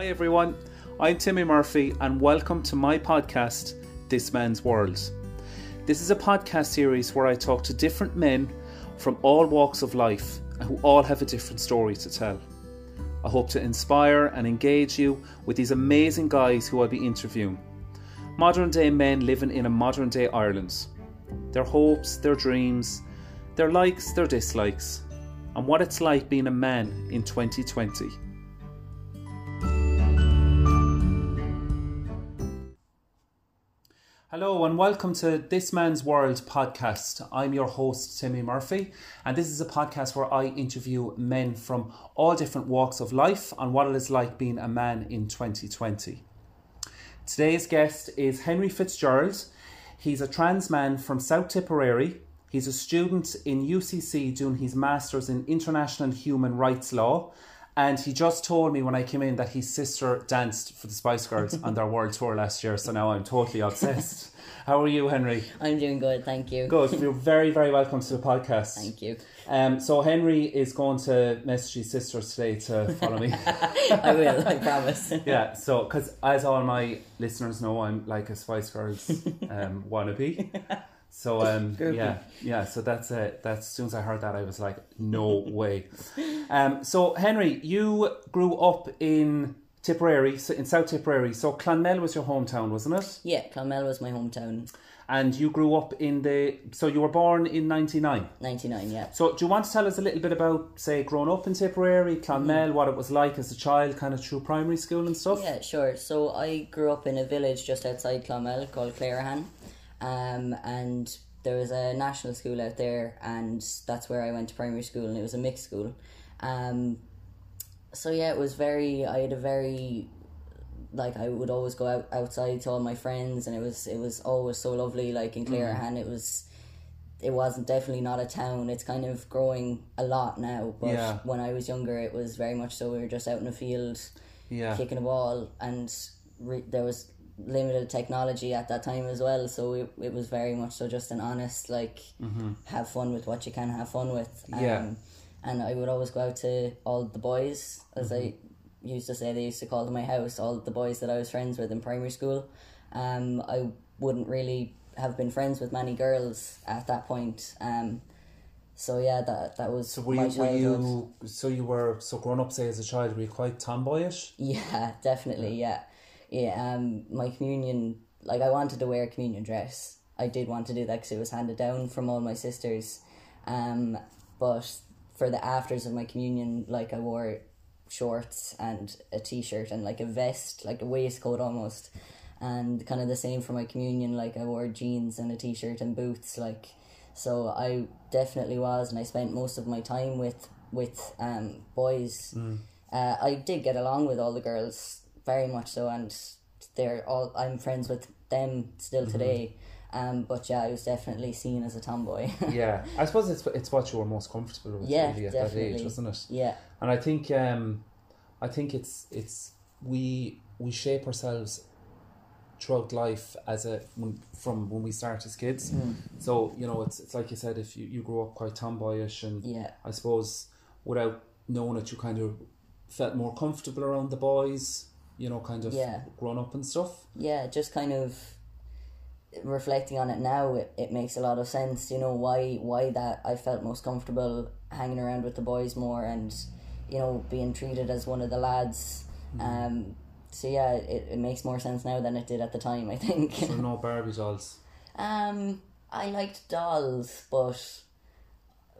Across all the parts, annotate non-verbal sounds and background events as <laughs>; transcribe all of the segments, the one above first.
Hi everyone, I'm Timmy Murphy and welcome to my podcast, This Man's World. This is a podcast series where I talk to different men from all walks of life who all have a different story to tell. I hope to inspire and engage you with these amazing guys who I'll be interviewing. Modern day men living in a modern day Ireland. Their hopes, their dreams, their likes, their dislikes, and what it's like being a man in 2020. Hello and welcome to This Man's World podcast. I'm your host, Timmy Murphy, and this is a podcast where I interview men from all different walks of life on what it is like being a man in 2020. Today's guest is Henry Fitzgerald. He's a trans man from South Tipperary. He's a student in UCC doing his Masters in International Human Rights Law and he just told me when I came in that his sister danced for the Spice Girls <laughs> on their world tour last year. So now I'm totally obsessed. How are you, Henry? I'm doing good, thank you. Good. You're <laughs> very, very welcome to the podcast. Thank you. Um, so Henry is going to message his sisters today to follow me. <laughs> I will, I promise. <laughs> yeah. So, because as all my listeners know, I'm like a Spice Girls um, wannabe. So um, yeah, yeah. So that's it. That's as soon as I heard that, I was like, no way. Um, so Henry, you grew up in Tipperary, in South Tipperary. So Clonmel was your hometown, wasn't it? Yeah, Clonmel was my hometown. And you grew up in the. So you were born in '99. '99, yeah. So do you want to tell us a little bit about, say, growing up in Tipperary, Clonmel, mm. what it was like as a child, kind of through primary school and stuff? Yeah, sure. So I grew up in a village just outside Clonmel called Clerihan. Um, and there was a national school out there, and that's where I went to primary school, and it was a mixed school. Um, so yeah, it was very. I had a very like I would always go out outside to all my friends, and it was it was always so lovely. Like in Clerihan, mm. it was it wasn't definitely not a town. It's kind of growing a lot now. But yeah. when I was younger, it was very much so. We were just out in the field, yeah. kicking a ball, and re- there was limited technology at that time as well so it, it was very much so just an honest like mm-hmm. have fun with what you can have fun with um, yeah and I would always go out to all the boys as mm-hmm. I used to say they used to call to my house all the boys that I was friends with in primary school um I wouldn't really have been friends with many girls at that point um so yeah that that was so were you, were you so you were so grown up say as a child were you quite tomboyish yeah <laughs> definitely yeah yeah, um, my communion, like I wanted to wear a communion dress. I did want to do that because it was handed down from all my sisters. Um, but for the afters of my communion, like I wore shorts and a t-shirt and like a vest, like a waistcoat almost. And kind of the same for my communion, like I wore jeans and a t-shirt and boots, like so I definitely was, and I spent most of my time with with um boys. Mm. Uh, I did get along with all the girls very much so, and they're all I'm friends with them still mm-hmm. today. Um, but yeah, I was definitely seen as a tomboy. <laughs> yeah, I suppose it's it's what you were most comfortable with yeah, really at definitely. that age, wasn't it? Yeah. And I think um, I think it's it's we we shape ourselves throughout life as a when, from when we start as kids. Mm. So you know, it's it's like you said, if you you grew up quite tomboyish, and yeah, I suppose without knowing it, you kind of felt more comfortable around the boys you know, kind of yeah. grown up and stuff. Yeah, just kind of reflecting on it now, it, it makes a lot of sense. You know why why that I felt most comfortable hanging around with the boys more and you know being treated as one of the lads. Mm. Um, so yeah, it, it makes more sense now than it did at the time. I think. So no <laughs> Barbie dolls. Um, I liked dolls, but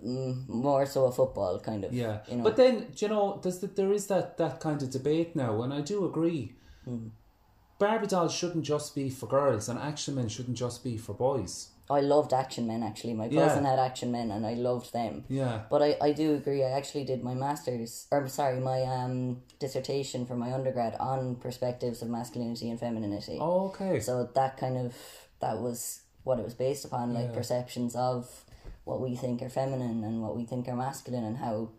Mm, more so a football kind of. Yeah, you know. but then you know, there's the, there is that that kind of debate now, and I do agree. Mm. Barbie dolls shouldn't just be for girls, and action men shouldn't just be for boys. I loved action men actually. My cousin had action men, and I loved them. Yeah. But I, I do agree. I actually did my masters, or sorry, my um dissertation for my undergrad on perspectives of masculinity and femininity. Oh, okay. So that kind of that was what it was based upon, like yeah. perceptions of what we think are feminine and what we think are masculine and how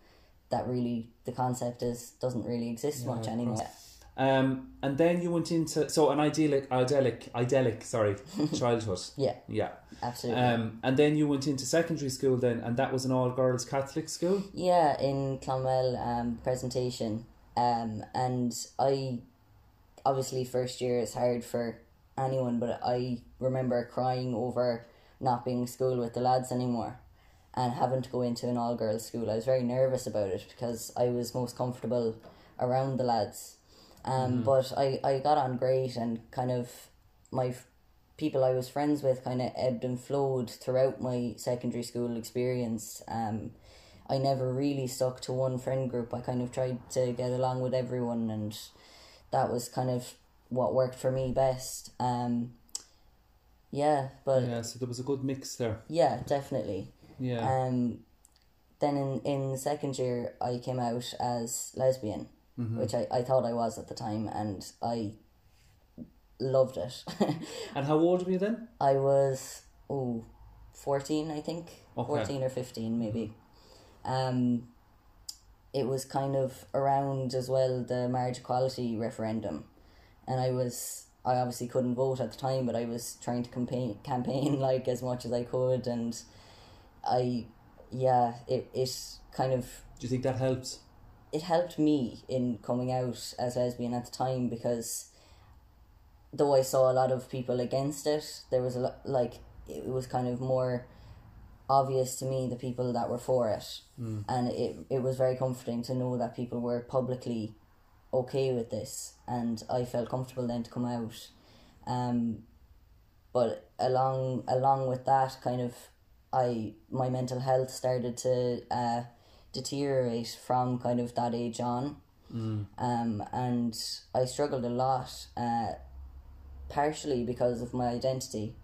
that really the concept is doesn't really exist yeah, much anymore. Um, and then you went into so an idyllic, idyllic, idyllic, sorry, <laughs> childhood. yeah, yeah, absolutely. Um, and then you went into secondary school then, and that was an all girls Catholic school. Yeah, in Clonmel um, presentation, um, and I obviously first year is hard for anyone, but I remember crying over not being in school with the lads anymore and having to go into an all girls school. I was very nervous about it because I was most comfortable around the lads. Um, But I, I got on great and kind of my f- people I was friends with kind of ebbed and flowed throughout my secondary school experience. Um, I never really stuck to one friend group. I kind of tried to get along with everyone, and that was kind of what worked for me best. Um, yeah, but Yeah, so there was a good mix there. yeah, definitely. Yeah. Um, then in in second year, I came out as lesbian, which I, I thought I was at the time, and I loved it. <laughs> and how old were you then? I was oh, 14, I think. Okay. 14 or 15 maybe. Um it was kind of around as well the marriage equality referendum. And I was I obviously couldn't vote at the time, but I was trying to campaign <laughs> campaign like as much as I could and I yeah, it it kind of Do you think that helps? It helped me in coming out as lesbian at the time because though I saw a lot of people against it, there was a lot like it was kind of more obvious to me the people that were for it, and it it was very comforting to know that people were publicly okay with this, and I felt comfortable then to come out. Um, but along along with that, kind of, I my mental health started to uh, deteriorate from kind of that age on. Um, and I struggled a lot, uh, partially because of my identity,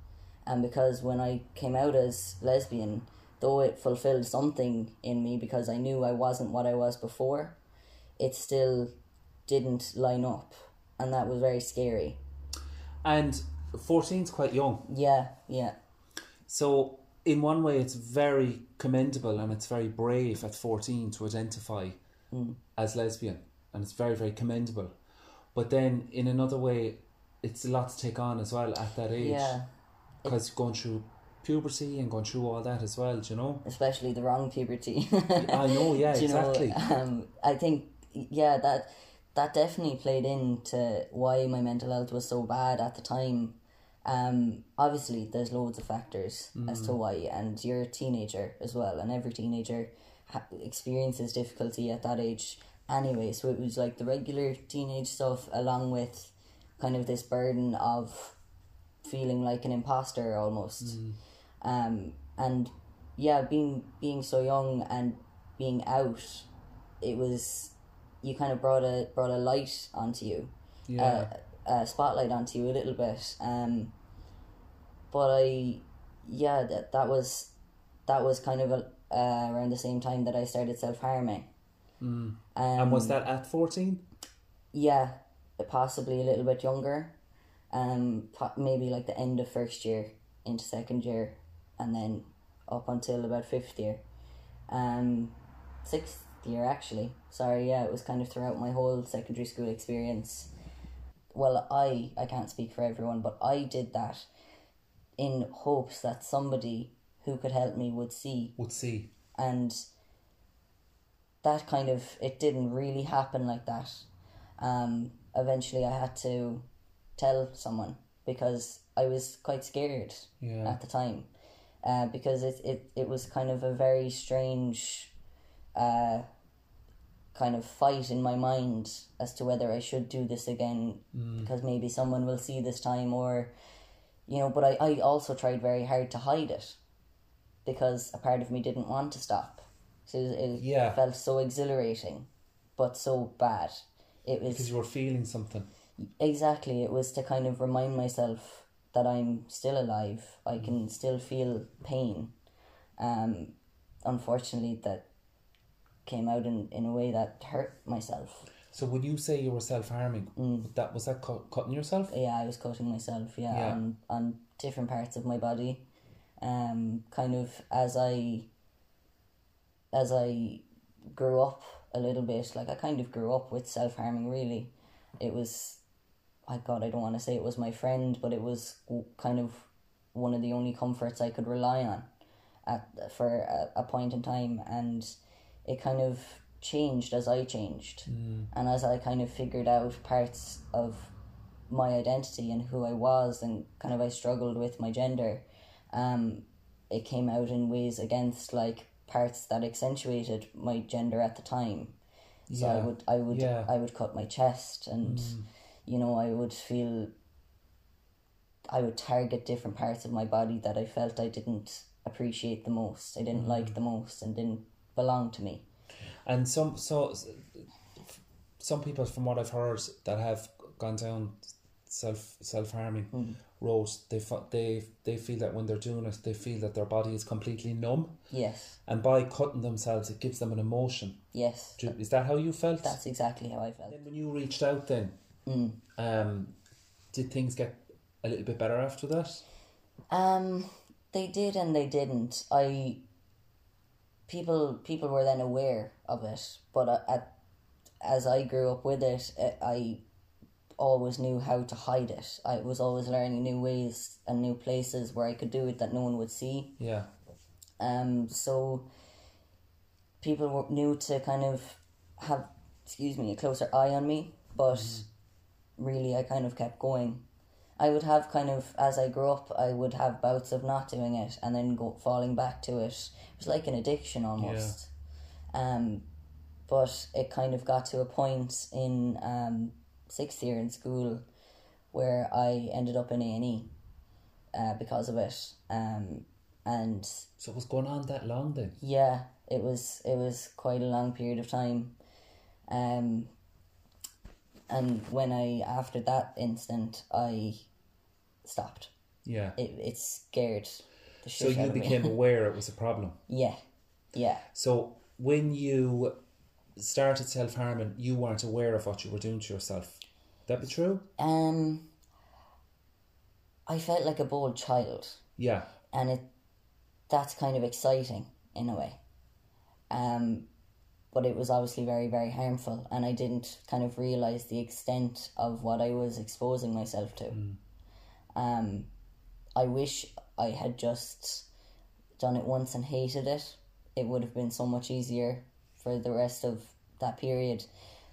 and because when I came out as lesbian, though it fulfilled something in me because I knew I wasn't what I was before, it still didn't line up, and that was very scary. And 14's quite young. Yeah, yeah, So, in one way, it's very commendable and it's very brave at 14 to identify as lesbian. And it's very, very commendable. But then, in another way, it's a lot to take on as well at that age. yeah. Because going through puberty and going through all that as well, do you know? Especially the wrong puberty. <laughs> I know, yeah, you exactly. know, um, I think yeah that that definitely played into why my mental health was so bad at the time. Um, obviously, there's loads of factors as Mm. to why, and you're a teenager as well, and every teenager ha- experiences difficulty at that age anyway. So it was like the regular teenage stuff, along with kind of this burden of feeling like an imposter almost. Um, and yeah, being being so young and being out, it was you kind of brought a brought a light onto you, Yeah. a, a spotlight onto you a little bit. Um, but I, yeah, that that was that was kind of a, uh, around the same time that I started self harming. Mm. Um, and was that at 14? yeah, possibly a little bit younger, um, maybe like the end of first year into second year, and then up until about fifth year, um, sixth year actually. Sorry, yeah, it was kind of throughout my whole secondary school experience. Well, I I can't speak for everyone, but I did that in hopes that somebody who could help me would see Would see. and that kind of it didn't really happen like that um eventually i had to tell someone because i was quite scared Yeah. at the time uh, because it, it, it was kind of a very strange uh, kind of fight in my mind as to whether I should do this again because maybe someone will see this time or you know but I, I also tried very hard to hide it because a part of me didn't want to stop so it, it Yeah. felt so exhilarating but so bad it was Because you were feeling something. Exactly. It was to kind of remind myself that I'm still alive. I can still feel pain. Um, unfortunately, that came out in, in a way that hurt myself. So, would you say you were self harming? That Was that cut, cutting yourself? Yeah, I was cutting myself. Yeah, Yeah. on on different parts of my body. Um, kind of as I as I grew up a little bit, like I kind of grew up with self harming. Really, it was, I God, I don't want to say it was my friend, but it was kind of one of the only comforts I could rely on, at for a, a point in time, and it kind of changed as I changed, mm. and as I kind of figured out parts of my identity and who I was, and kind of I struggled with my gender. Um, it came out in ways against like parts that accentuated my gender at the time. So I would I would Yeah. I would cut my chest and mm. you know I would feel I would target different parts of my body that I felt I didn't appreciate the most. I didn't like mm. the most and didn't belong to me. And some so some people, from what I've heard, that have gone down self self harming road, they they they feel that when they're doing it, they feel that their body is completely numb, Yes. and by cutting themselves, it gives them an emotion. Yes. Do- Is that how you felt? That's exactly how I felt. Then when you reached out, then Mm. um, did things get a little bit better after that? Um, they did and they didn't. I people people were then aware of it, but uh, at, as I grew up with it, I always knew how to hide it. I was always learning new ways and new places where I could do it that no one would see. Yeah, Um, so people were, knew to kind of have, excuse me, a closer eye on me, but really I kind of kept going. I would have kind of, as I grew up, I would have bouts of not doing it and then go falling back to it. It was like an addiction almost. Um, but it kind of got to a point in um, sixth year in school where I ended up in A and E uh, because of it. Um, and so it was going on that long then. yeah, it was it was quite a long period of time. Um and when I after that instant I stopped. Yeah. It it scared the So you out of me. became <laughs> aware it was a problem. yeah. Yeah. So when you started self harming, you weren't aware of what you were doing to yourself. That be true? Um I felt like a bold child. Yeah. and it that's kind of exciting in a way um but it was obviously very very harmful and i didn't kind of realize the extent of what i was exposing myself to. Um i wish i had just done it once and hated it. It would have been so much easier for the rest of that period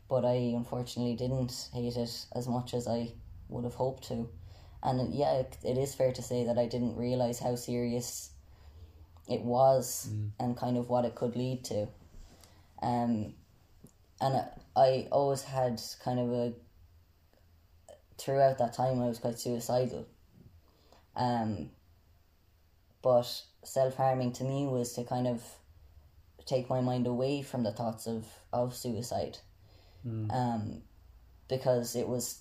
but i unfortunately didn't hate it as much as i would have hoped to. And yeah, it, it is fair to say that I didn't realize how serious it was and kind of what it could lead to. Um, and I, always had kind of a throughout that time I was quite suicidal. Um, but self harming to me was to kind of take my mind away from the thoughts of, of suicide. Um, because it was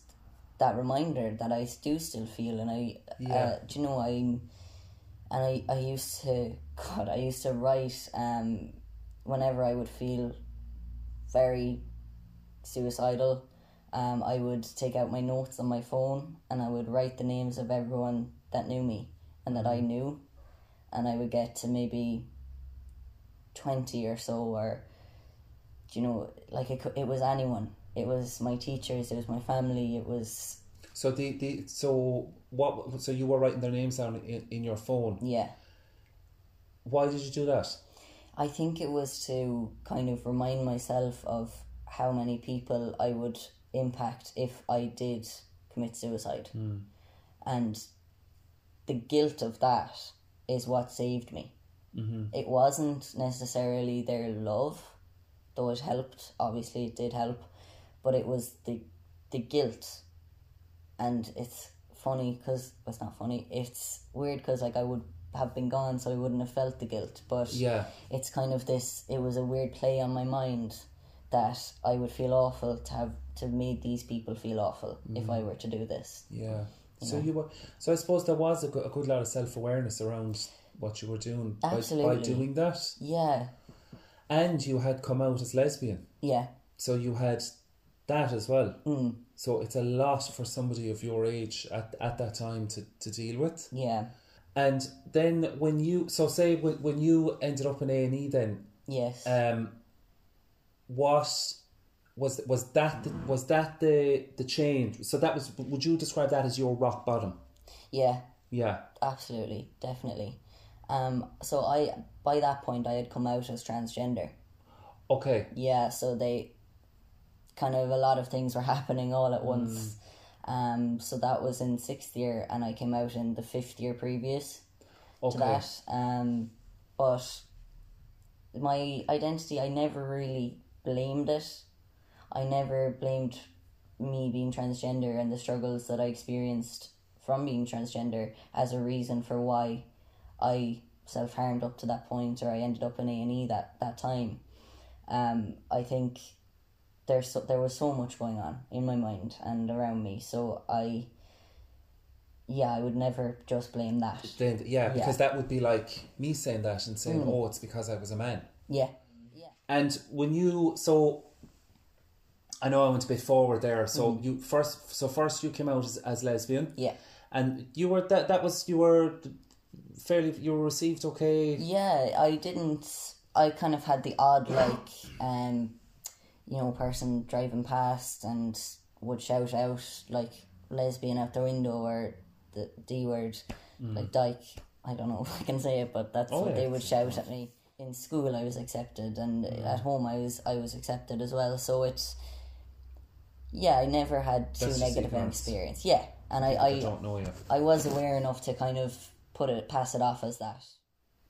that reminder that I do still feel, and I, Yeah. uh, do you know, I'm, and I, I used to, <laughs> God, I used to write, um, whenever I would feel very suicidal, um, I would take out my notes on my phone and I would write the names of everyone that knew me and that I knew, and I would get to maybe twenty or so, or you know, like it, it was anyone. It was my teachers. It was my family. It was So the, the so what so you were writing their names down in, in your phone. yeah. Why did you do that? I think it was to kind of remind myself of how many people I would impact if I did commit suicide. And the guilt of that is what saved me. Mm-hmm. It wasn't necessarily their love, though it helped. Obviously, it did help, but it was the the guilt. And it's funny because it's not funny. It's weird because like I would have been gone, so I wouldn't have felt the guilt. But Yeah. it's kind of this it was a weird play on my mind that I would feel awful to have to make these people feel awful if I were to do this. Yeah. So you were so I suppose there was a good, a good lot of self awareness around what you were doing by, by doing that, Yeah. and you had come out as lesbian, Yeah. so you had that as well. Mm. So it's a lot for somebody of your age at, at that time to, to deal with. Yeah. And then when you so say when, when you ended up in A and E, then Yes. um, what was was that the, was that the the change? So that was would you describe that as your rock bottom? yeah. Yeah. Absolutely. Definitely. Um so I by that point I had come out as transgender. Okay. Yeah, so they kind of a lot of things were <laughs> happening all at once. Um, so that was in sixth year, and I came out in the fifth year previous Okay. to that. Um, but my identity, I never really blamed it. I never blamed me being transgender and the struggles that I experienced from being transgender as a reason for why I self harmed up to that point or I ended up in A and E that that time. Um, I think there's so, there was so much going on in my mind and around me, so I. Yeah, I would never just blame that. Then, yeah, because that would be like me saying that and saying, "Oh, it's because I was a man." Yeah, yeah. And when you so, I know I went a bit forward there. So you first, so first you came out as, as lesbian, yeah. and you were that that was you were fairly you were received okay. Yeah, I didn't. I kind of had the odd like, um, you know, person driving past and would shout out like lesbian out the window or the D word, like dyke. I don't know <laughs> if I can say it, but that's Mm. Oh, what yeah, they would shout at me. In school, I was accepted, and at home, I was I was accepted as well. So it's yeah, I never had too That's just negative an experience. Yeah, and I I don't know you. I was aware enough to kind of put it pass it off as that.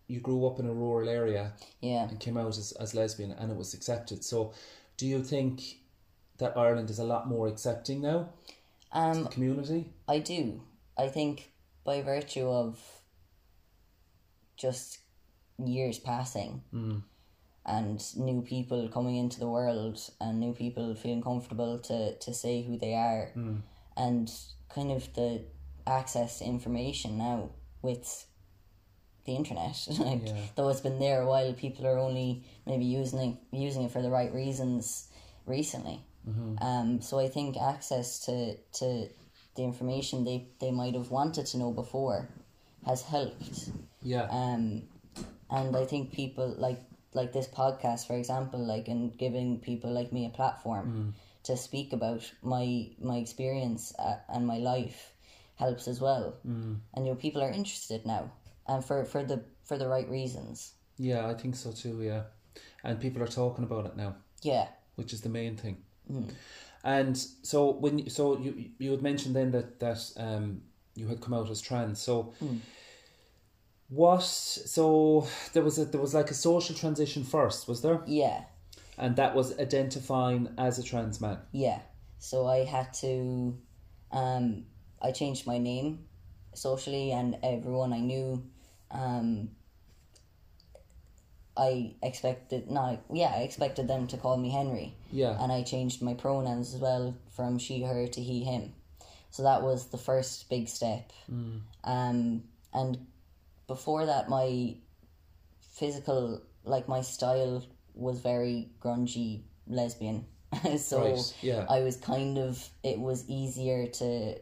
You grew up in a rural area Yeah. and came out as, as lesbian, and it was accepted. So, do you think that Ireland is a lot more accepting now? Um, community. I do. I think by virtue of just years passing and new people coming into the world and new people feeling comfortable to, to say who they are and kind of the access to information now with the internet. <laughs> like Yeah. though it's been there a while, people are only maybe using it using it for the right reasons recently. Um, so I think access to, to the information they, they might have wanted to know before has helped. Yeah. Um, and I think people like like this podcast, for example, like and giving people like me a platform to speak about my my experience uh, and my life helps as well. Mm. And you know, people are interested now, and for for the for the right reasons. yeah, I think so too. Yeah, and people are talking about it now. Yeah, which is the main thing. And so when you, so you you had mentioned then that that um you had come out as trans. So what? So there was a there was like a social transition first, was there? yeah, And that was identifying as a trans man. yeah. So I had to, um, I changed my name socially, and everyone I knew, um, I expected not yeah I expected them to call me Henry. Yeah. and I changed my pronouns as well from she, her to he, him. So that was the first big step. Um, and before that, my physical, like my style, was very grungy lesbian. <laughs> so Right, yeah. I was kind of. It was easier to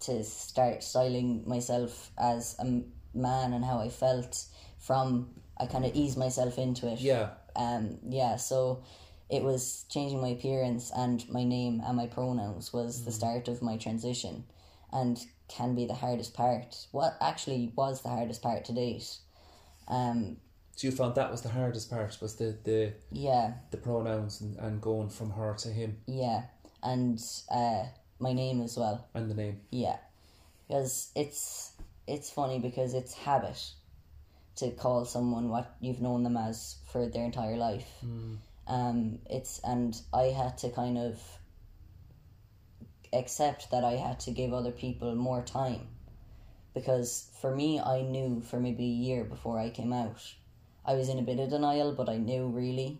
to start styling myself as a man and how I felt from. I kind of eased myself into it Yeah. um yeah so it was changing my appearance and my name and my pronouns was the start of my transition and can be the hardest part what actually was the hardest part to date um So you found that was the hardest part was the the, yeah the pronouns and, and going from her to him yeah and uh my name as well and the name. yeah because it's it's funny because it's habit to call someone what you've known them as for their entire life. Um it's and i had to kind of accept that i had to give other people more time because for me i knew for maybe a year before i came out i was in a bit of denial but i knew really.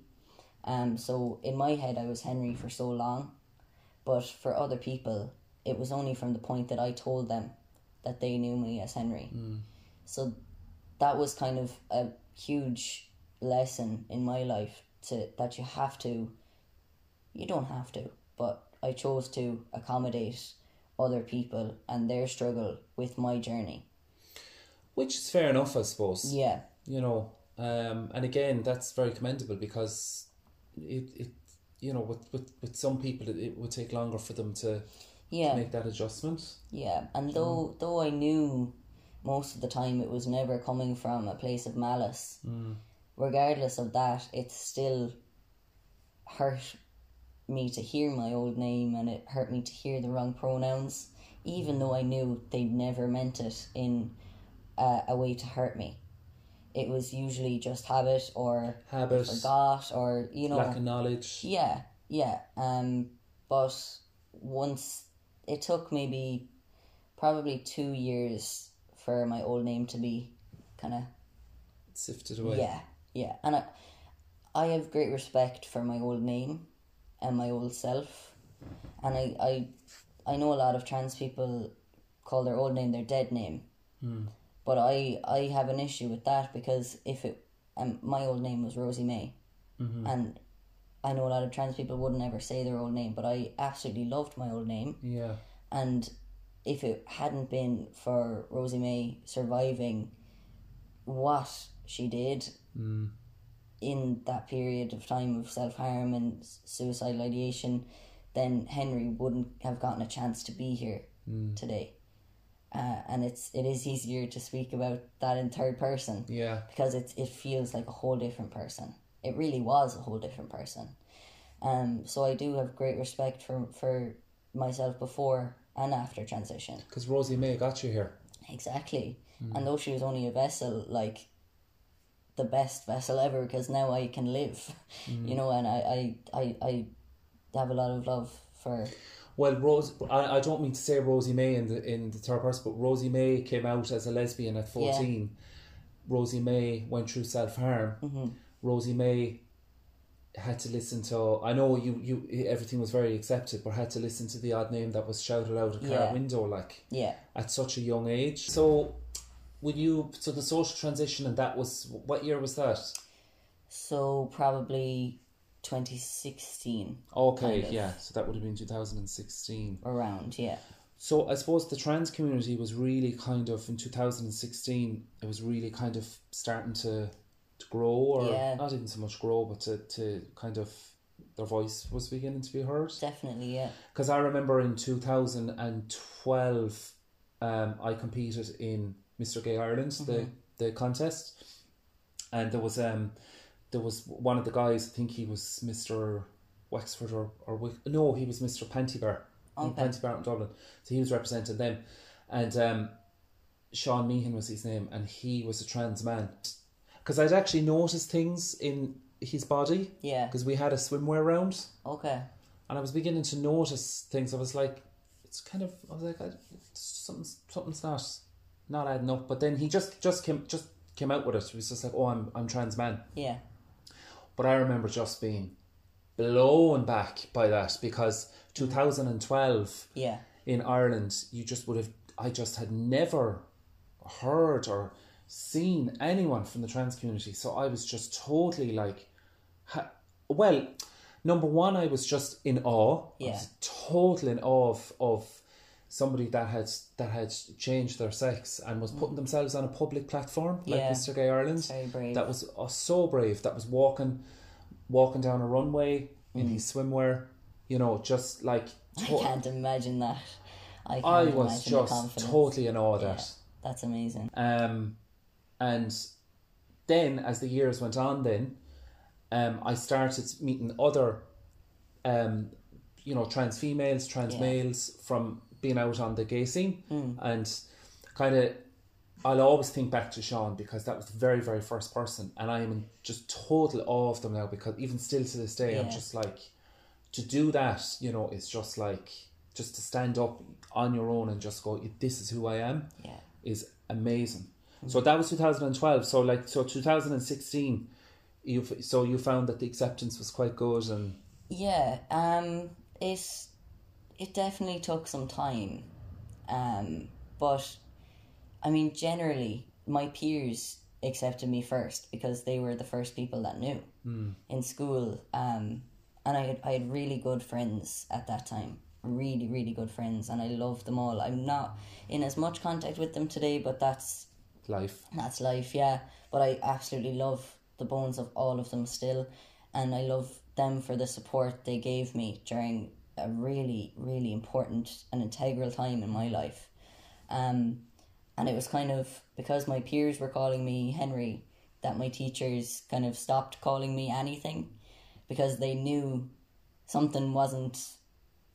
Um so in my head i was henry for so long but for other people it was only from the point that i told them that they knew me as henry. So that was kind of a huge lesson in my life to that you have to you don't have to but i chose to accommodate other people and their struggle with my journey. Which is fair enough, I suppose. yeah. You know um, and again that's very commendable because it, it you know with, with, with some people it, it would take longer for them to yeah make that adjustment yeah and though though i knew most of the time it was never coming from a place of malice regardless of that it still hurt me to hear my old name and it hurt me to hear the wrong pronouns, even though I knew they'd never meant it in uh, a way to hurt me. It was usually just habit or Habit, forgot or you know lack of knowledge. yeah, yeah. Um, but once it took maybe probably two years for my old name to be kind of Sifted away. yeah, yeah. And I, I have great respect for my old name and my old self, and I, I, I know a lot of trans people call their old name their dead name, but I, I have an issue with that because if it, um, my old name was Rosie May, and I know a lot of trans people wouldn't ever say their old name, but I absolutely loved my old name. Yeah. And if it hadn't been for Rosie May surviving what she did in that period of time of self harm and suicidal ideation, then Henry wouldn't have gotten a chance to be here today. Uh, and it's it is easier to speak about that in third person Yeah. because it it feels like a whole different person. It really was a whole different person. Um, so I do have great respect for for myself before and after transition. Because Rosie May got you here. Exactly. And though she was only a vessel, like the best vessel ever, because now I can live, you know, and I, I, I, I have a lot of love for. Well, Rose, I, I don't mean to say Rosie May in the in the third person, but Rosie May came out as a lesbian at fourteen. Rosie May went through self harm. Mm-hmm. Rosie May had to listen to. I know you you everything was very accepted, but had to listen to the odd name that was shouted out a car Yeah. window like Yeah. at such a young age. So, when you so the social transition and that was what year was that? So probably 2016 Okay, Kind of. yeah. So that would have been two thousand and sixteen. around, yeah. So I suppose the trans community was really kind of in 2016. It was really kind of starting to to grow, or Yeah. not even so much grow, but to, to kind of their voice was beginning to be heard. Definitely, yeah. Because I remember in 2012, um, I competed in Mr. Gay Ireland, the the contest, and there was um, there was one of the guys. I think he was Mr. Wexford or or Wick- no, he was Mr. Pantibar, Okay. Pantibar in Dublin. So he was representing them, and um, Sean Meehan was his name, and he was a trans man. Because I'd actually noticed things in his body, Yeah. because we had a swimwear round Okay. and I was beginning to notice things. I was like, it's kind of. I was like, I, something's something's not not adding up. But then he just just came just came out with it. He was just like, oh, I'm I'm trans man. Yeah. But I remember just being blown back by that because mm-hmm. 2012 Yeah. in Ireland, you just would have. I just had never heard or seen anyone from the trans community. So I was just totally like, ha- well, number one, I was just in awe. Yeah. was total in awe of, of somebody that had that had changed their sex and was putting themselves on a public platform like Yeah. Mr. Gay Ireland. Very brave. That was uh, so brave. That was walking, walking down a runway in his swimwear. You know, just like I can't imagine that. I I was just totally in awe of Yeah. that. That's amazing. Um, and then as the years went on, then um, I started meeting other, um, you know, trans females, trans Yeah. males from being out on the gay scene, Hmm. and kind of. I'll always think back to Sean because that was the very, very first person, and I am in just total awe of them now because even still to this day, I'm just like, to do that, you know, is just like, just to stand up on your own and just go, this is who I am Yeah. is amazing. So that was 2012. So like so 2016, you so you found that the acceptance was quite good and Yeah, um, it it definitely took some time, um, but I mean, generally, my peers accepted me first because they were the first people that knew in school, um, and I had I had really good friends at that time, really really good friends, and I loved them all. I'm not in as much contact with them today, but that's life. that's life, yeah. But I absolutely love the bones of all of them still, and I love them for the support they gave me during a really, really important and integral time in my life. Um, and it was kind of because my peers were calling me Henry that my teachers kind of stopped calling me anything because they knew something wasn't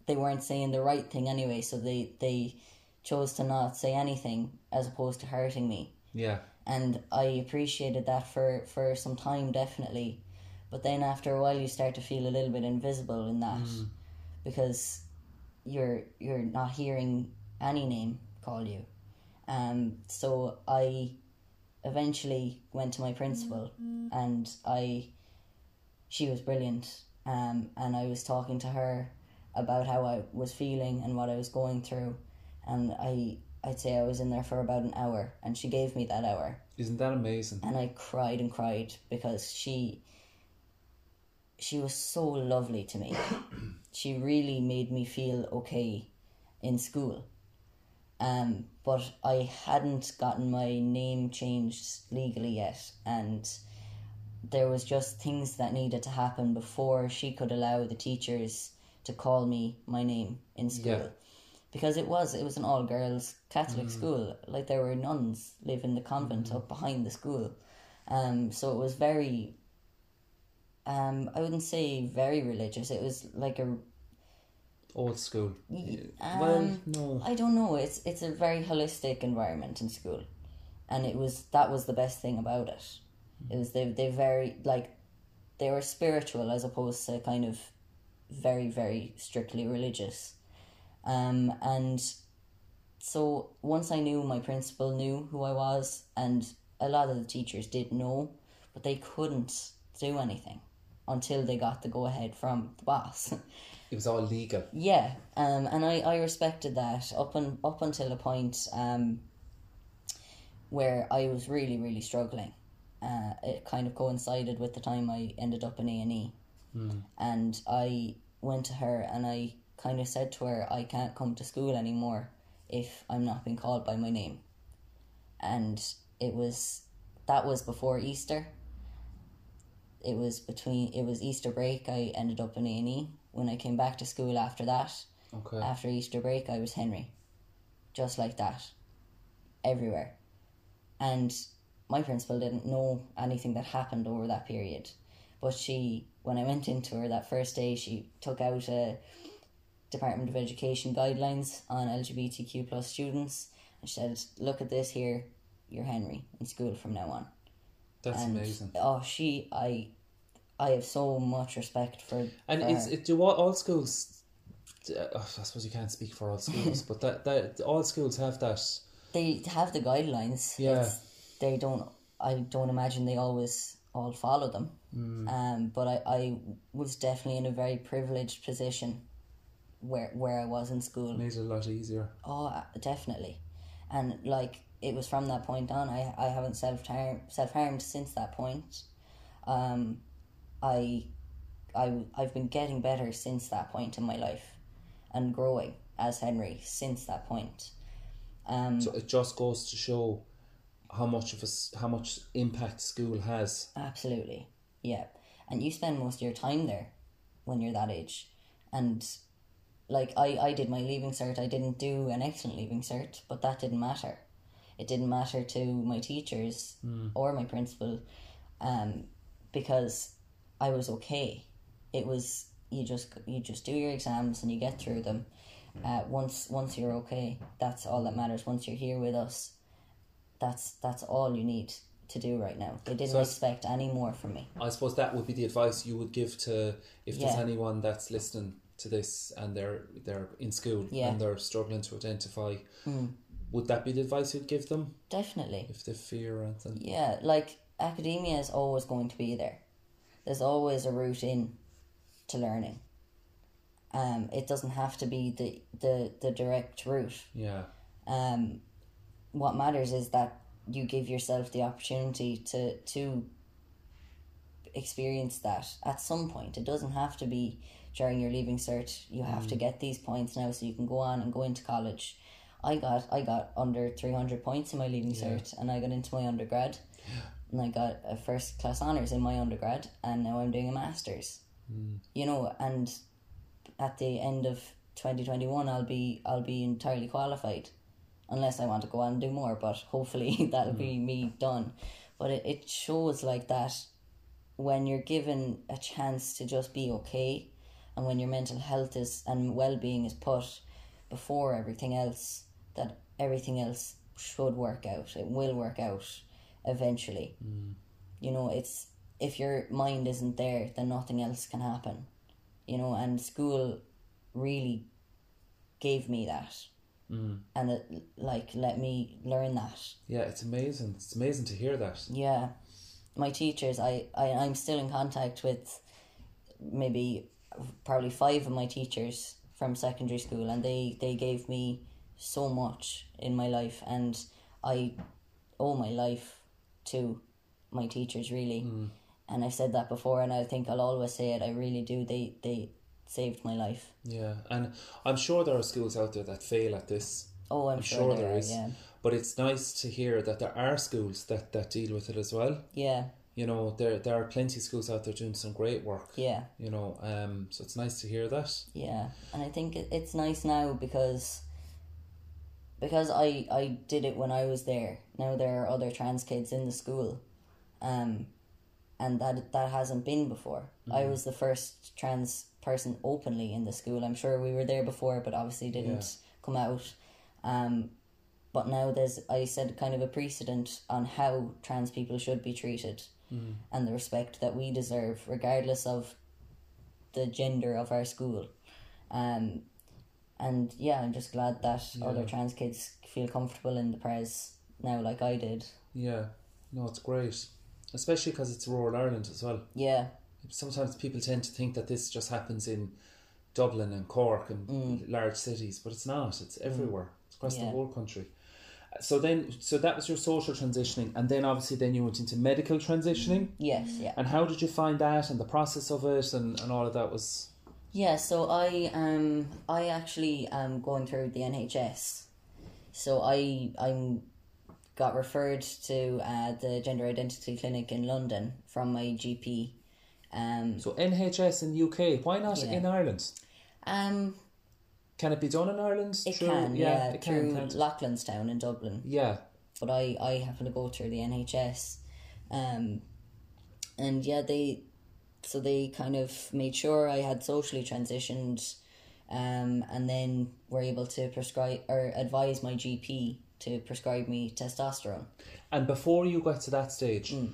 they weren't saying the right thing anyway, so they they chose to not say anything as opposed to hurting me. Yeah. And I appreciated that for for some time definitely. But then after a while you start to feel a little bit invisible in that because you're you're not hearing any name call you. Um so I eventually went to my principal and I she was brilliant um, and I was talking to her about how I was feeling and what I was going through and I I'd say I was in there for about an hour and she gave me that hour Isn't that amazing? and I cried and cried because she she was so lovely to me. <coughs> she really made me feel okay in school. Um, but I hadn't gotten my name changed legally yet, and there was just things that needed to happen before she could allow the teachers to call me my name in school. Yeah. Because it was it was an all girls Catholic school, like there were nuns live in the convent up behind the school, um. So it was very. Um, I wouldn't say very religious. It was like a Old school. um, well, no. I don't know. It's it's a very holistic environment in school, and it was that was the best thing about it. It was they they very like they were spiritual as opposed to kind of very very strictly religious, um and so once I knew my principal knew who I was, and a lot of the teachers did know, but they couldn't do anything until they got the go ahead from the boss. <laughs> It was all legal. Yeah, um, and I, I respected that up and up until a point um, where I was really really struggling. Uh, it kind of coincided with the time I ended up in A and E, and I went to her and I kind of said to her, I can't come to school anymore if I'm not being called by my name, and it was that was before Easter. It was between it was Easter break. I ended up in A and E. When I came back to school after that, Okay. after Easter break, I was Henry. Just like that. Everywhere. And my principal didn't know anything that happened over that period. But she, when I went into her that first day, she took out a Department of Education guidelines on LGBTQ plus students. And she said, look at this here, you're Henry in school from now on. That's And, amazing. Oh, she, I, I have so much respect for And for it's her. it, do all, all schools. uh, I suppose you can't speak for all schools, <laughs> but that, that all schools have that. they have the guidelines. Yeah. It's, they don't. I don't imagine they always all follow them. Hmm. Um, but I, I was definitely in a very privileged position where where I was in school. Made it a lot easier. Oh, uh, definitely, and like it was from that point on. I I haven't self harm self harmed since that point. Um, I, I I've been getting better since that point in my life, and growing as Henry since that point. Um, So it just goes to show how much of us how much impact school has. Absolutely. Yeah. And you spend most of your time there when you're that age. And like I, I did my leaving cert, I didn't do an excellent leaving cert, but that didn't matter. It didn't matter to my teachers or my principal, um, because I was okay. It was you just you just do your exams and you get through them. Uh, once once you're okay, that's all that matters. Once you're here with us, that's that's all you need to do right now. They didn't So expect any more from me. I suppose that would be the advice you would give to if there's anyone that's listening to this and they're they're in school Yeah. and they're struggling to identify. Mm. Would that be the advice you'd give them Definitely. if they fear anything? Yeah, like academia is always going to be there. There's always a route in to learning. Um, it doesn't have to be the, the, the direct route. Yeah. Um, what matters is that you give yourself the opportunity to to experience that at some point. It doesn't have to be during your leaving cert. You have to mm. get these points now so you can go on and go into college. I got I got under three hundred points in my leaving cert and I got into my undergrad. And I got a first class honours in my undergrad and now I'm doing a masters. Mm. You know, and at the end of twenty twenty one I'll be I'll be entirely qualified unless I want to go on and do more. But hopefully <laughs> that'll be mm. me done. But it, it shows like that when you're given a chance to just be okay and when your mental health is and well-being is put before everything else that everything else should work out. It will work out eventually. Mm. You know it's if your mind isn't there then nothing else can happen. You know and school really gave me that. Mm. And it like let me learn that. Yeah, it's amazing. It's amazing to hear that. yeah. My teachers I, I i'm still in contact with maybe probably five of my teachers from secondary school and they they gave me so much in my life and i owe my life to my teachers really. Mm. And i said that before and i think i'll always say it i really do. They they saved my life. Yeah, and I'm sure there are schools out there that fail at this. oh i'm, I'm sure, sure there there are, yeah. But it's nice to hear that there are schools that, that deal with it as well. yeah You know, there there are plenty of schools out there doing some great work. yeah You know, um, so it's nice to hear that. Yeah, and I think it, it's nice now because because I I did it when I was there. Now there are other trans kids in the school, um, and that that hasn't been before. I was the first trans person openly in the school. I'm sure we were there before, but obviously didn't come out. Um, but now there's I said kind of a precedent on how trans people should be treated, and the respect that we deserve, regardless of the gender of our school. Um, and yeah, I'm just glad that other trans kids feel comfortable in the press now, like I did. Yeah, no, it's great, especially because it's rural Ireland as well. Yeah, Sometimes people tend to think that this just happens in Dublin and Cork and large cities, but it's not. It's everywhere. It's across the Mm. Whole country. So then, so that was your social transitioning, and then obviously then you went into medical transitioning. yes, yeah. And how did you find that, and the process of it, and, and all of that was Yeah, so I um I actually am going through the NHS. So I I'm got referred to uh, the gender identity clinic in London from my GP. Um so NHS in the UK. Why not Yeah. in Ireland? um Can it be done in Ireland? it Through- can yeah, it through can. Loughlinstown in Dublin. Yeah, but I, I happen to go through the NHS. Um, and yeah, they, so they kind of made sure I had socially transitioned, um, and then were able to prescribe or advise my GP to prescribe me testosterone. and before you got to that stage. Mm.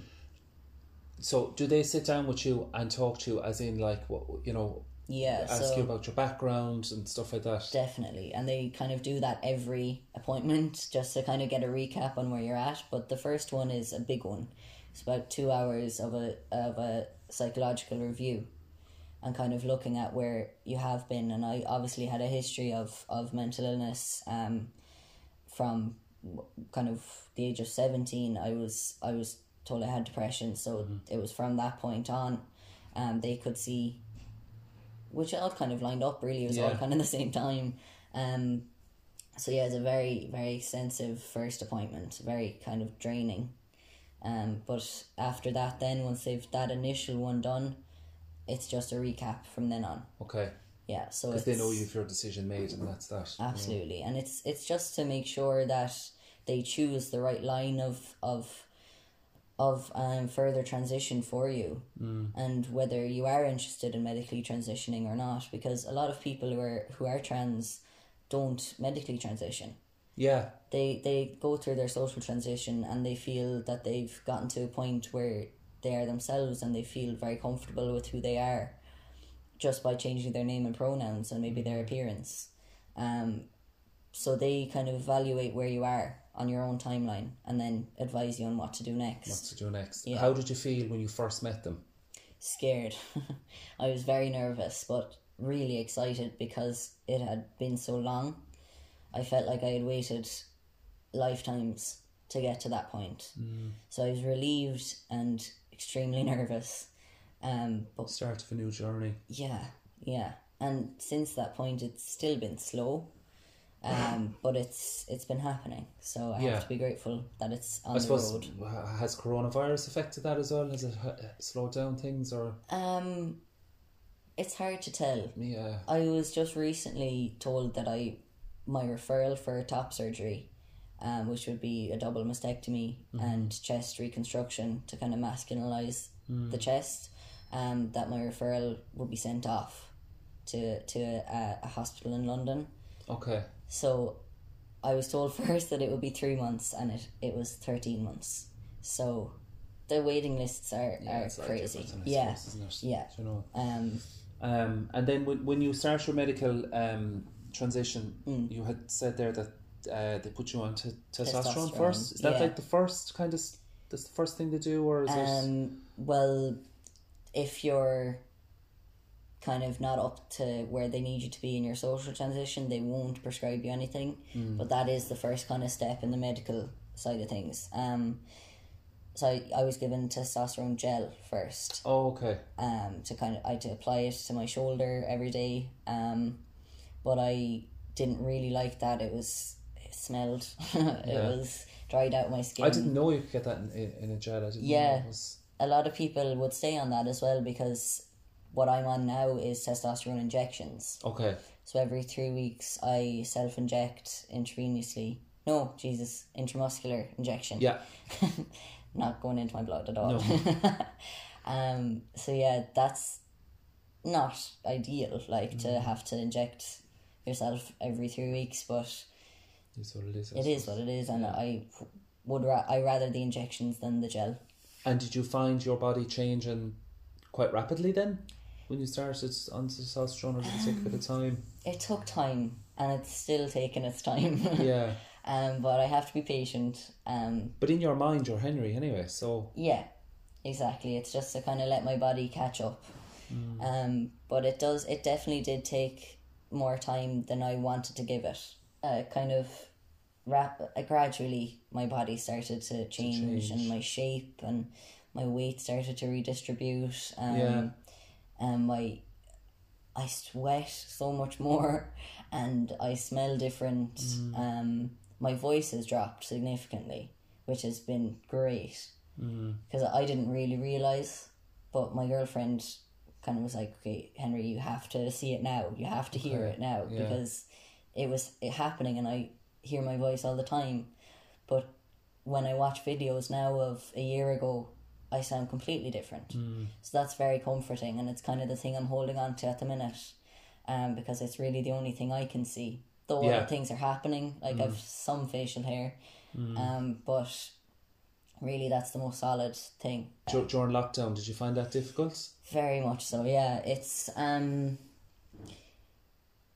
So, do they sit down with you and talk to you, as in, like, what you know, Yeah, ask so you about your background and stuff like that? definitely, and they kind of do that every appointment <laughs> just to kind of get a recap on where you're at. But the first one is a big one. It's about two hours of a of a psychological review. and kind of looking at where you have been. And I obviously had a history of, of mental illness um, from kind of the age of 17. I was I was told I had depression, so it was from that point on. Um, they could see, which all kind of lined up really. It was all kind of the same time. Um, so yeah, it's a very very extensive first appointment, very kind of draining. Um, but after that, then once they've that initial one done, it's just a recap from then on. Okay, Yeah, so because they know you've your decision made, and that's that. absolutely, and it's it's just to make sure that they choose the right line of of of um, further transition for you, mm. and whether you are interested in medically transitioning or not, because a lot of people who are who are trans don't medically transition. Yeah, They they go through their social transition and they feel that they've gotten to a point where they are themselves and they feel very comfortable with who they are just by changing their name and pronouns and maybe their appearance. Um, so they kind of evaluate where you are on your own timeline and then advise you on what to do next. what to do next? Yeah. How did you feel when you first met them? Scared. <laughs> I was very nervous but really excited because it had been so long. I felt like I had waited lifetimes to get to that point. So I was relieved and extremely <laughs> nervous. Um, but Start of a new journey. yeah, yeah. And since that point, it's still been slow, um, but it's it's been happening. So I Yeah. have to be grateful that it's on I the suppose road. ha- has coronavirus affected that as well? Has it uh, slowed down things or Um, it's hard to tell. yeah? I was just recently told that I my referral for top surgery, um, which would be a double mastectomy and chest reconstruction to kind of masculinize the chest, um, that my referral would be sent off. to to a, a hospital in London. Okay. So I was told <laughs> first that it would be three months, and it, it was thirteen months. So the waiting lists are, are crazy. Yeah, yeah. You know. um, Um, and then when, when you start your medical um, transition, Mm. you had said there that uh, they put you on to testosterone, Testosterone, first. Is that yeah. like the first kind of that's the first thing they do, or is it? um, well, if you're kind of not up to where they need you to be in your social transition, they won't prescribe you anything. Hmm. But that is the first kind of step in the medical side of things. Um, so I, I was given testosterone gel first. Oh, okay. um, to kind of I had to apply it to my shoulder every day. Um, but I didn't really like that. It was it smelled. <laughs> it Yeah. was dried out my skin. I didn't know you could get that in, in, a gel. I didn't Yeah. know it was. A lot of people would stay on that as well because what I'm on now is testosterone injections. Okay. So every three weeks I self inject intravenously. No, Jesus, intramuscular injection. Yeah. <laughs> not going into my blood at all. No. <laughs> um, so yeah, that's not ideal. Like Mm. to have to inject yourself every three weeks, but Is what it is. I it is suppose. what it is, and I would ra- I rather the injections than the gel. And did you find your body changing quite rapidly then? When you started on testosterone, or did it take a bit of time? It took time, and it's still taking its time. <laughs> Yeah. um, but I have to be patient. Um, But in your mind, you're Henry anyway, so. Yeah, exactly. It's just to kind of let my body catch up. Um, but it does. It definitely did take more time than I wanted to give it. Uh, kind of, rap. Uh, gradually, my body started to change, change. and my shape and my weight started to redistribute. Um, Yeah. And my, I sweat so much more, <laughs> and I smell different. Um, my voice has dropped significantly, which has been great because I didn't really realize. But my girlfriend kind of was like, "Okay, Henry, you have to see it now. You have to hear it now yeah. because it was it happening, and I hear my voice all the time. But when I watch videos now of a year ago, I sound completely different. Hmm. So that's very comforting, and it's kind of the thing I'm holding on to at the minute, um, because it's really the only thing I can see. Though Yeah. other things are happening, like I've some facial hair, um, but really that's the most solid thing. During lockdown, did you find that difficult? Very much so, yeah. It's um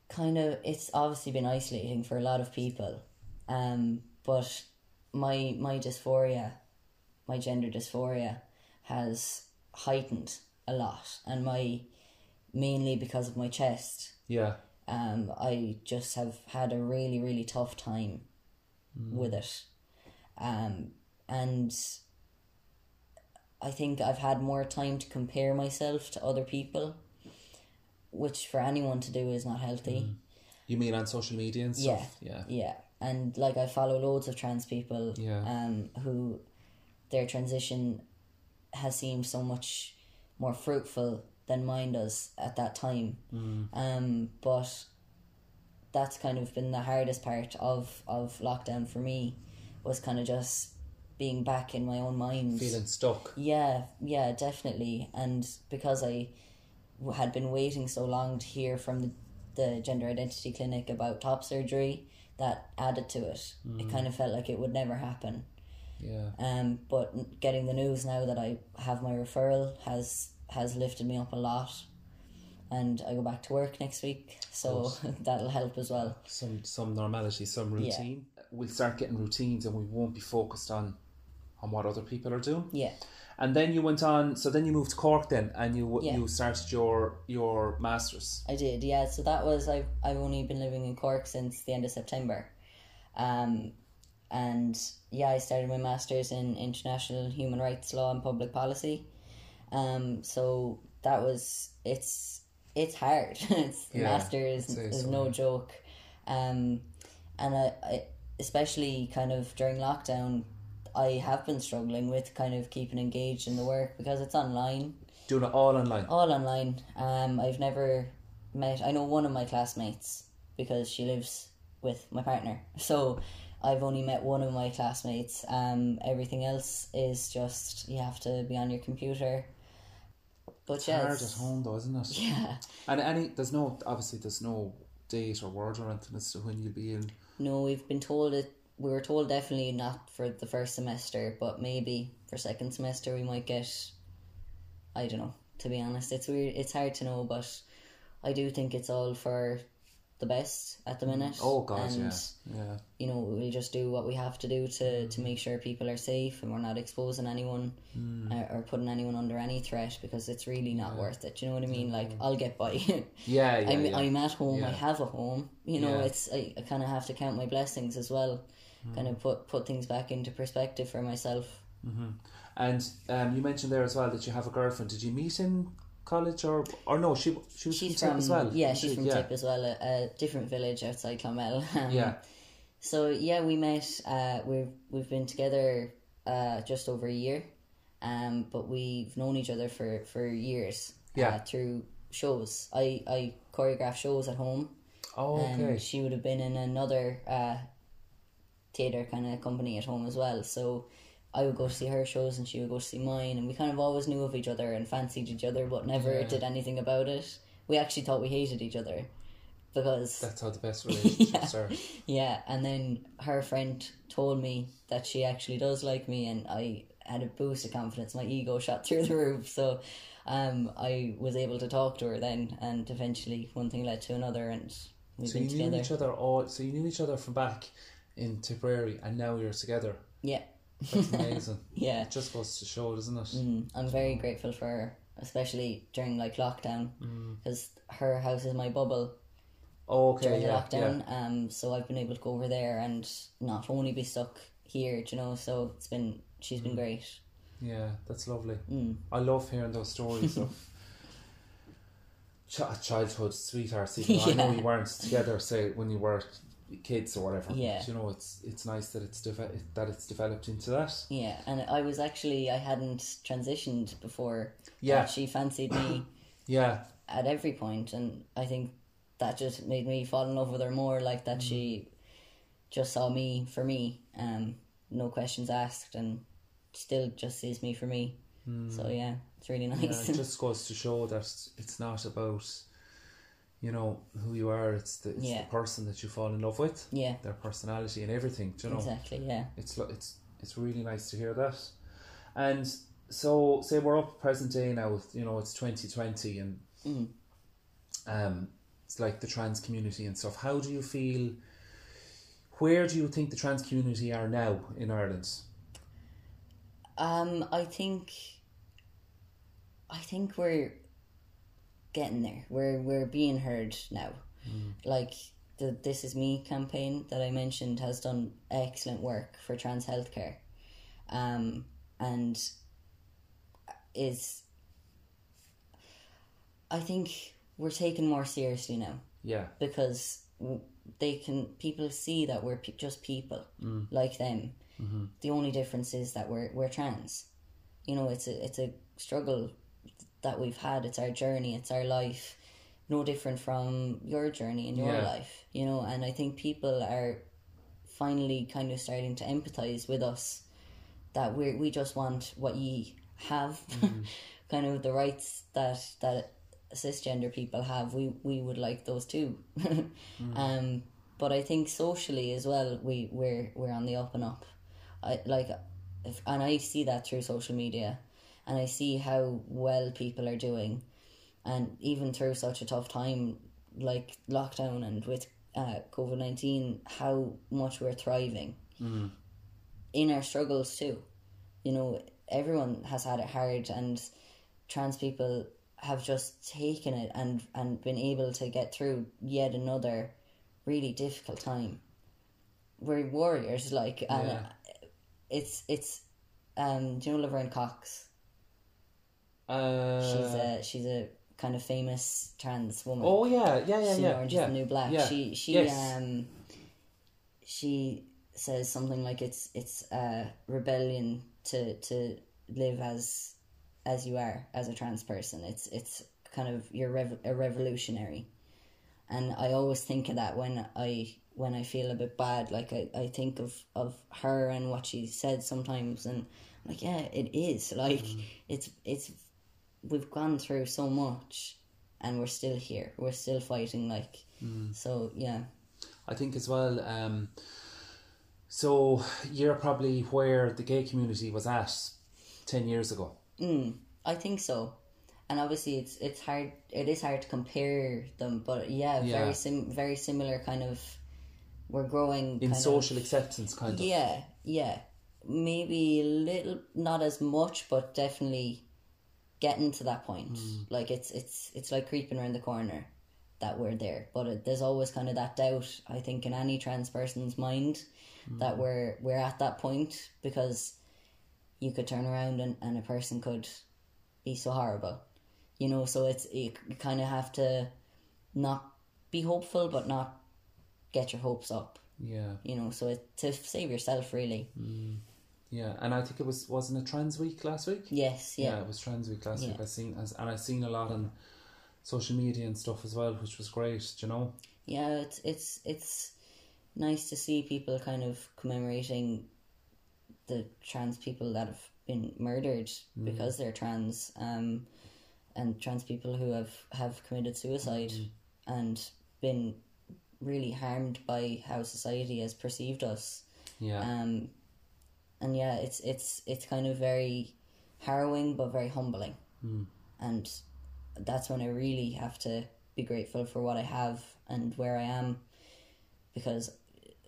kind of it's obviously been isolating for a lot of people. Um but my my dysphoria, my gender dysphoria has heightened a lot and my mainly because of my chest. Yeah. Um I just have had a really really tough time with it. Um and I think I've had more time to compare myself to other people, which for anyone to do is not healthy. You mean on social media and stuff? Yeah. Yeah. Yeah, and like I follow loads of trans people, Yeah. um, who their transition has seemed so much more fruitful than mine does at that time. Mm. Um, but that's kind of been the hardest part of of lockdown for me, was kind of just being back in my own mind. Feeling stuck. Yeah, yeah, definitely. And because I had been waiting so long to hear from the, the gender identity clinic about top surgery, that added to it. It kind of felt like it would never happen. Yeah. Um, but getting the news now that I have my referral has has lifted me up a lot, and I go back to work next week, so <laughs> that'll help as well. Some some normality, some routine. Yeah. We'll start getting routines and we won't be focused on on what other people are doing. Yeah, And then you went on. So then you moved to Cork then, and you Yeah. you started your your masters. I did. Yeah, so that was I've I've only been living in Cork since the end of September, um, and yeah, I started my masters in international human rights law and public policy. Um, so that was it's it's hard. <laughs> it's Yeah, masters I'd is so, no joke, um, and I, I especially kind of during lockdown. I have been struggling with kind of keeping engaged in the work because it's online Doing it all online. all online. Um, I've never met. I know one of my classmates because she lives with my partner. So I've only met one of my classmates. Um, everything else is just you have to be on your computer. But It's yeah, hard it's- at home though, isn't it? yeah. And any there's no obviously there's no date or word or anything as to when you'll be in. No, we've been told it. We were told definitely not for the first semester, but maybe for second semester we might get. I don't know. To be honest, it's weird. It's hard to know, but I do think it's all for the best at the minute. Oh God, and, yeah, yeah, You know, we just do what we have to do to to make sure people are safe and we're not exposing anyone Hmm. or, or putting anyone under any threat because it's really not worth it. You know what I mean? Like I'll get by. <laughs> yeah, yeah. I'm, yeah. I'm at home. I have a home. You know, Yeah. it's I, I kind of have to count my blessings as well. Hmm. Kind of put put things back into perspective for myself. And um, you mentioned there as well that you have a girlfriend. Did you meet in college or or no? She she was She's from, from as well. yeah, she's she? from yeah. Tip as well, a, a different village outside Clonmel. <laughs> Um, Yeah, So yeah, we met. Uh, we've we've been together uh, just over a year, um, but we've known each other for for years. Yeah. Uh, through shows, I I choreograph shows at home. Oh, and okay. she would have been in another uh, theatre kind of company at home as well. So I would go to see her shows and she would go to see mine, and we kind of always knew of each other and fancied each other, but never Yeah. did anything about it. We actually thought we hated each other because That's how the best <laughs> relationships are. yeah, and then her friend told me that she actually does like me, and I had a boost of confidence. My ego shot through the roof, so um, I was able to talk to her then, and eventually one thing led to another, and we've So you knew each other all. So you knew each other from back in Tipperary, and now you're together. Yeah, That's <laughs> amazing. yeah. it just goes to show, doesn't it? Mm, I'm very grateful for her, especially during like lockdown, because her house is my bubble Oh, okay, during the yeah, lockdown. Um, so I've been able to go over there and not only be stuck here, you know. So it's been she's been great. yeah, yeah. That's lovely. Mm. I love hearing those stories of <laughs> ch- childhood sweethearts. Even though I <laughs> know Yeah. you weren't together, say when you were kids or whatever. Yeah. But, you know, it's it's nice that it's deve- that it's developed into that. Yeah, and I was actually I hadn't transitioned before. Yeah. she fancied me <coughs> Yeah, at every point, and I think that just made me fall in love with her more. Like that, she just saw me for me, um, no questions asked, and still just sees me for me. So yeah, it's really yeah. nice. It <laughs> just goes to show that it's not about, you know, who you are. It's the it's Yeah. the person that you fall in love with, yeah, their personality and everything. You know? exactly. Yeah, it's it's it's really nice to hear that. And so, say we're up present day now. with, You know, it's twenty twenty, and Mm. um, it's like the trans community and stuff. How do you feel? Where do you think the trans community are now in Ireland? um, I think, I think we're getting there. We're we're being heard now. Like the "This Is Me" campaign that I mentioned has done excellent work for trans healthcare, um, and is. I think we're taken more seriously now Yeah, because they can people see that we're pe- just people like them. Mm-hmm. The only difference is that we're we're trans. You know, it's a it's a struggle that we've had. It's our journey. It's our life. No different from your journey in your Yeah. life. You know, and I think people are finally kind of starting to empathize with us that we we just want what ye have, <laughs> kind of the rights that that cisgender people have. We we would like those too. <laughs> Um, but I think socially as well, we we're we're on the up and up. I like, if, and I see that through social media, and I see how well people are doing, and even through such a tough time like lockdown and with uh, COVID nineteen, how much we're thriving in our struggles too. You know, everyone has had it hard, and trans people have just taken it and and been able to get through yet another really difficult time. We're warriors, like, and Yeah. it's it's. Um, do you know Laverne Cox? Uh, She's a she's a kind of famous trans woman. oh yeah, yeah, yeah, yeah, Orange yeah. is the New Black. yeah. She she Yes. um she says something like it's it's a rebellion to to live as as you are as a trans person. It's it's kind of you're rev- a revolutionary, and I always think of that when I when I feel a bit bad. Like I, I think of of her and what she said sometimes, and like yeah, it is like it's it's we've gone through so much, and we're still here. We're still fighting. Like so, yeah, I think as well. Um, so you're probably where the gay community was at ten years ago. mm, I think so. And obviously, it's it's hard. It is hard to compare them, but yeah, Yeah. very sim, very similar kind of. We're growing In social Of, acceptance, kind of. yeah, yeah. Maybe a little, not as much, but definitely getting to that point. Mm. Like it's it's it's like creeping around the corner that we're there, but it, there's always kind of that doubt. I think in any trans person's mind mm. that we're we're at that point because you could turn around and, and a person could be so horrible, you know. So it's you, kind of have to not be hopeful, but not get your hopes up Yeah, you know so it, to save yourself really mm. Yeah. And I think it was wasn't a Trans Week last week? yes Yeah, yeah it was Trans Week last Yeah. week. I seen as and I seen a lot on social media and stuff as well, which was great. You know. yeah it's it's it's nice to see people kind of commemorating the trans people that have been murdered because they're trans um and trans people who have have committed suicide and been really harmed by how society has perceived us Yeah, um and yeah it's it's it's kind of very harrowing but very humbling. Hmm. And that's when i really have to be grateful for what i have and where i am because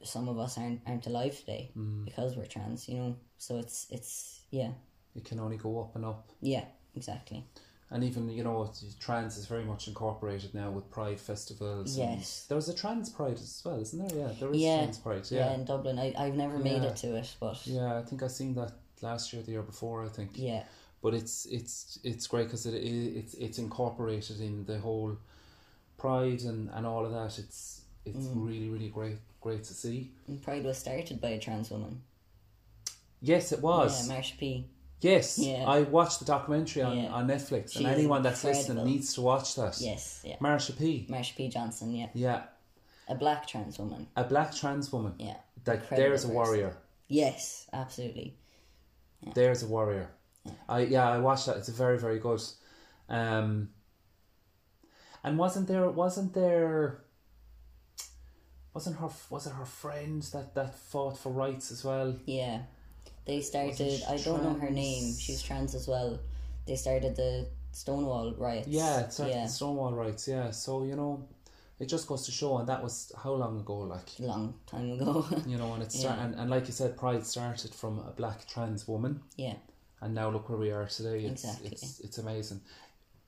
some of us aren't aren't alive today hmm. because we're trans you know? So it's it's yeah. It can only go up and up. yeah exactly And even you know, trans is very much incorporated now with Pride festivals. Yes. there's a trans Pride as well, isn't there? Yeah, there is yeah trans Pride. yeah. Yeah, in dublin I, i've never made it to it but yeah. I think I seen that last year, the year before. I think. yeah But it's it's it's great because it, it it's it's incorporated in the whole Pride and and all of that. It's it's Mm. really really great great to see. and pride was started by a trans woman Yes, it was. yeah marsha p Yes, Yeah. I watched the documentary on, Yeah. on Netflix, She and anyone that's incredible. listening needs to watch that. yes yeah Marsha P. marsha p johnson yeah Yeah, a black trans woman a black trans woman. yeah Like Incredible there's a person. warrior. yes absolutely There's a warrior. I yeah, I watched that. It's very very good. Um, and wasn't there wasn't there wasn't her was it her friend that that fought for rights as well? Yeah. They started, I don't know her name, she's trans as well. They started the Stonewall riots. Yeah, yeah. the Stonewall rights. Yeah, so you know, it just goes to show, and that was how long ago, like Long time ago. <laughs> you know, and it's Yeah. and, and like you said, Pride started from a black trans woman, yeah. and now look where we are today. It's Exactly. it's it's amazing.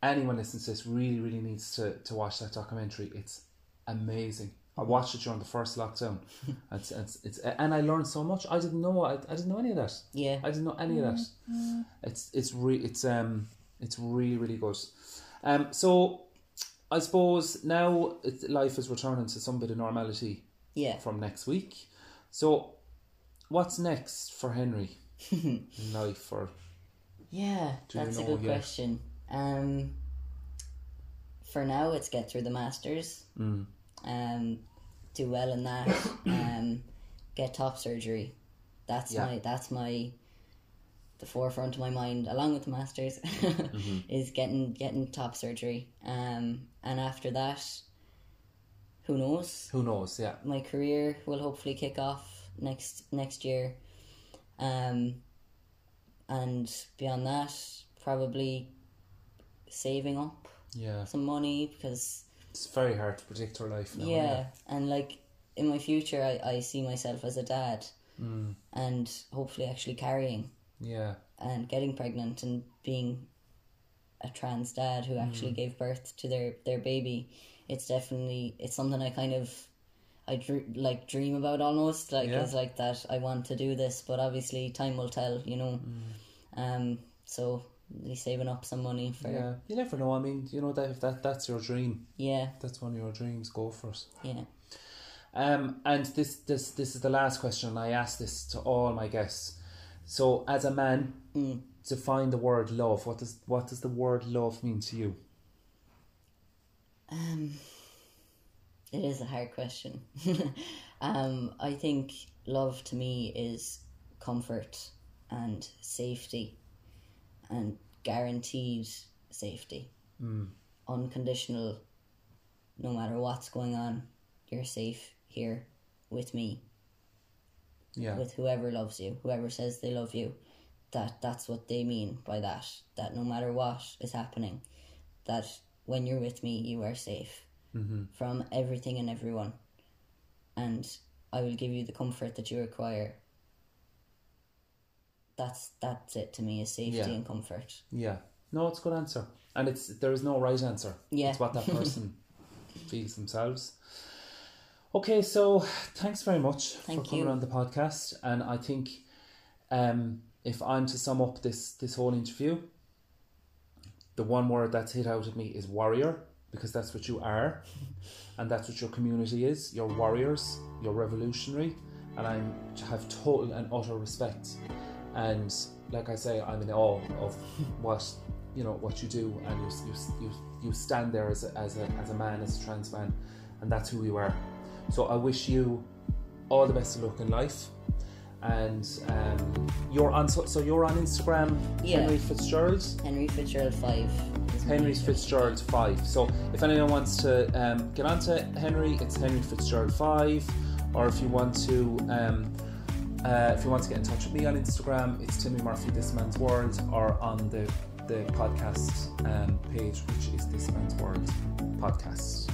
Anyone listening to this really really needs to to watch that documentary. It's amazing. I Mm-hmm. watched it during the first lockdown. <laughs> it's, it's it's and I learned so much. I didn't know I, I didn't know any of that. Yeah. I didn't know any of that. Mm-hmm. It's it's re- it's um it's really really good. Um, so I suppose now it, life is returning to some bit of normality Yeah. from next week. So what's next for Henry <laughs> in life? Or Yeah, Do you that's a good yet? question. Um, for now, it's get through the masters. Mm. Um, do well in that. <coughs> um, get top surgery. That's Yeah. my. That's my. The forefront of my mind, along with the masters, <laughs> Mm-hmm. is getting getting top surgery. Um, and after that, who knows? who knows? Yeah, my career will hopefully kick off next next year. Um, and beyond that, probably saving up yeah. some money because It's very hard to predict our life now. yeah, and like in my future, I, I see myself as a dad, Mm. and hopefully actually carrying Yeah. and getting pregnant and being a trans dad who Mm. actually gave birth to their their baby it's definitely it's something i kind of i dr- like dream about almost like Yeah. it's like that i want to do this but obviously time will tell you know um so really saving up some money for. Yeah. You never know. I mean, you know that if that that's your dream, yeah that's one of your dreams. Go for it. yeah Um, and this this this is the last question, I ask this to all my guests. So, as a man, Mm. define the word love. What does what does the word love mean to you? Um, it is a hard question. <laughs> um, I think love to me is comfort and safety and guaranteed safety. Hmm. Unconditional, no matter what's going on, you're safe here with me, Yeah. with whoever loves you, whoever says they love you. That that's what they mean by that. That no matter what is happening, that when you're with me, you are safe mm-hmm. from everything and everyone, and I will give you the comfort that you require. That's that's it to me is safety Yeah. and comfort. Yeah. No, it's a good answer. And it's there is no right answer. Yeah. It's what that <laughs> person feels themselves. Okay, so thanks very much Thank for coming you. on the podcast. And I think um, if I'm to sum up this this whole interview, the one word that's hit out at me is warrior, because that's what you are, <laughs> and that's what your community is. You're warriors, you're revolutionary, and I have total and utter respect. And like I say, I'm in awe of what you know what you do, and you you you, you stand there as a, as a as a man, as a trans man, and that's who you are. So I wish you all the best of luck in life. And um, you're on so, so you're on Instagram, Yeah. Henry Fitzgerald. Henry Fitzgerald five. Henry. Fitzgerald five. So if anyone wants to um, get onto Henry, it's Henry Fitzgerald five. Or if you want to, um, uh, if you want to get in touch with me on Instagram, it's Timmy Murphy This Man's World, or on the the podcast um, page, which is This Man's World podcast.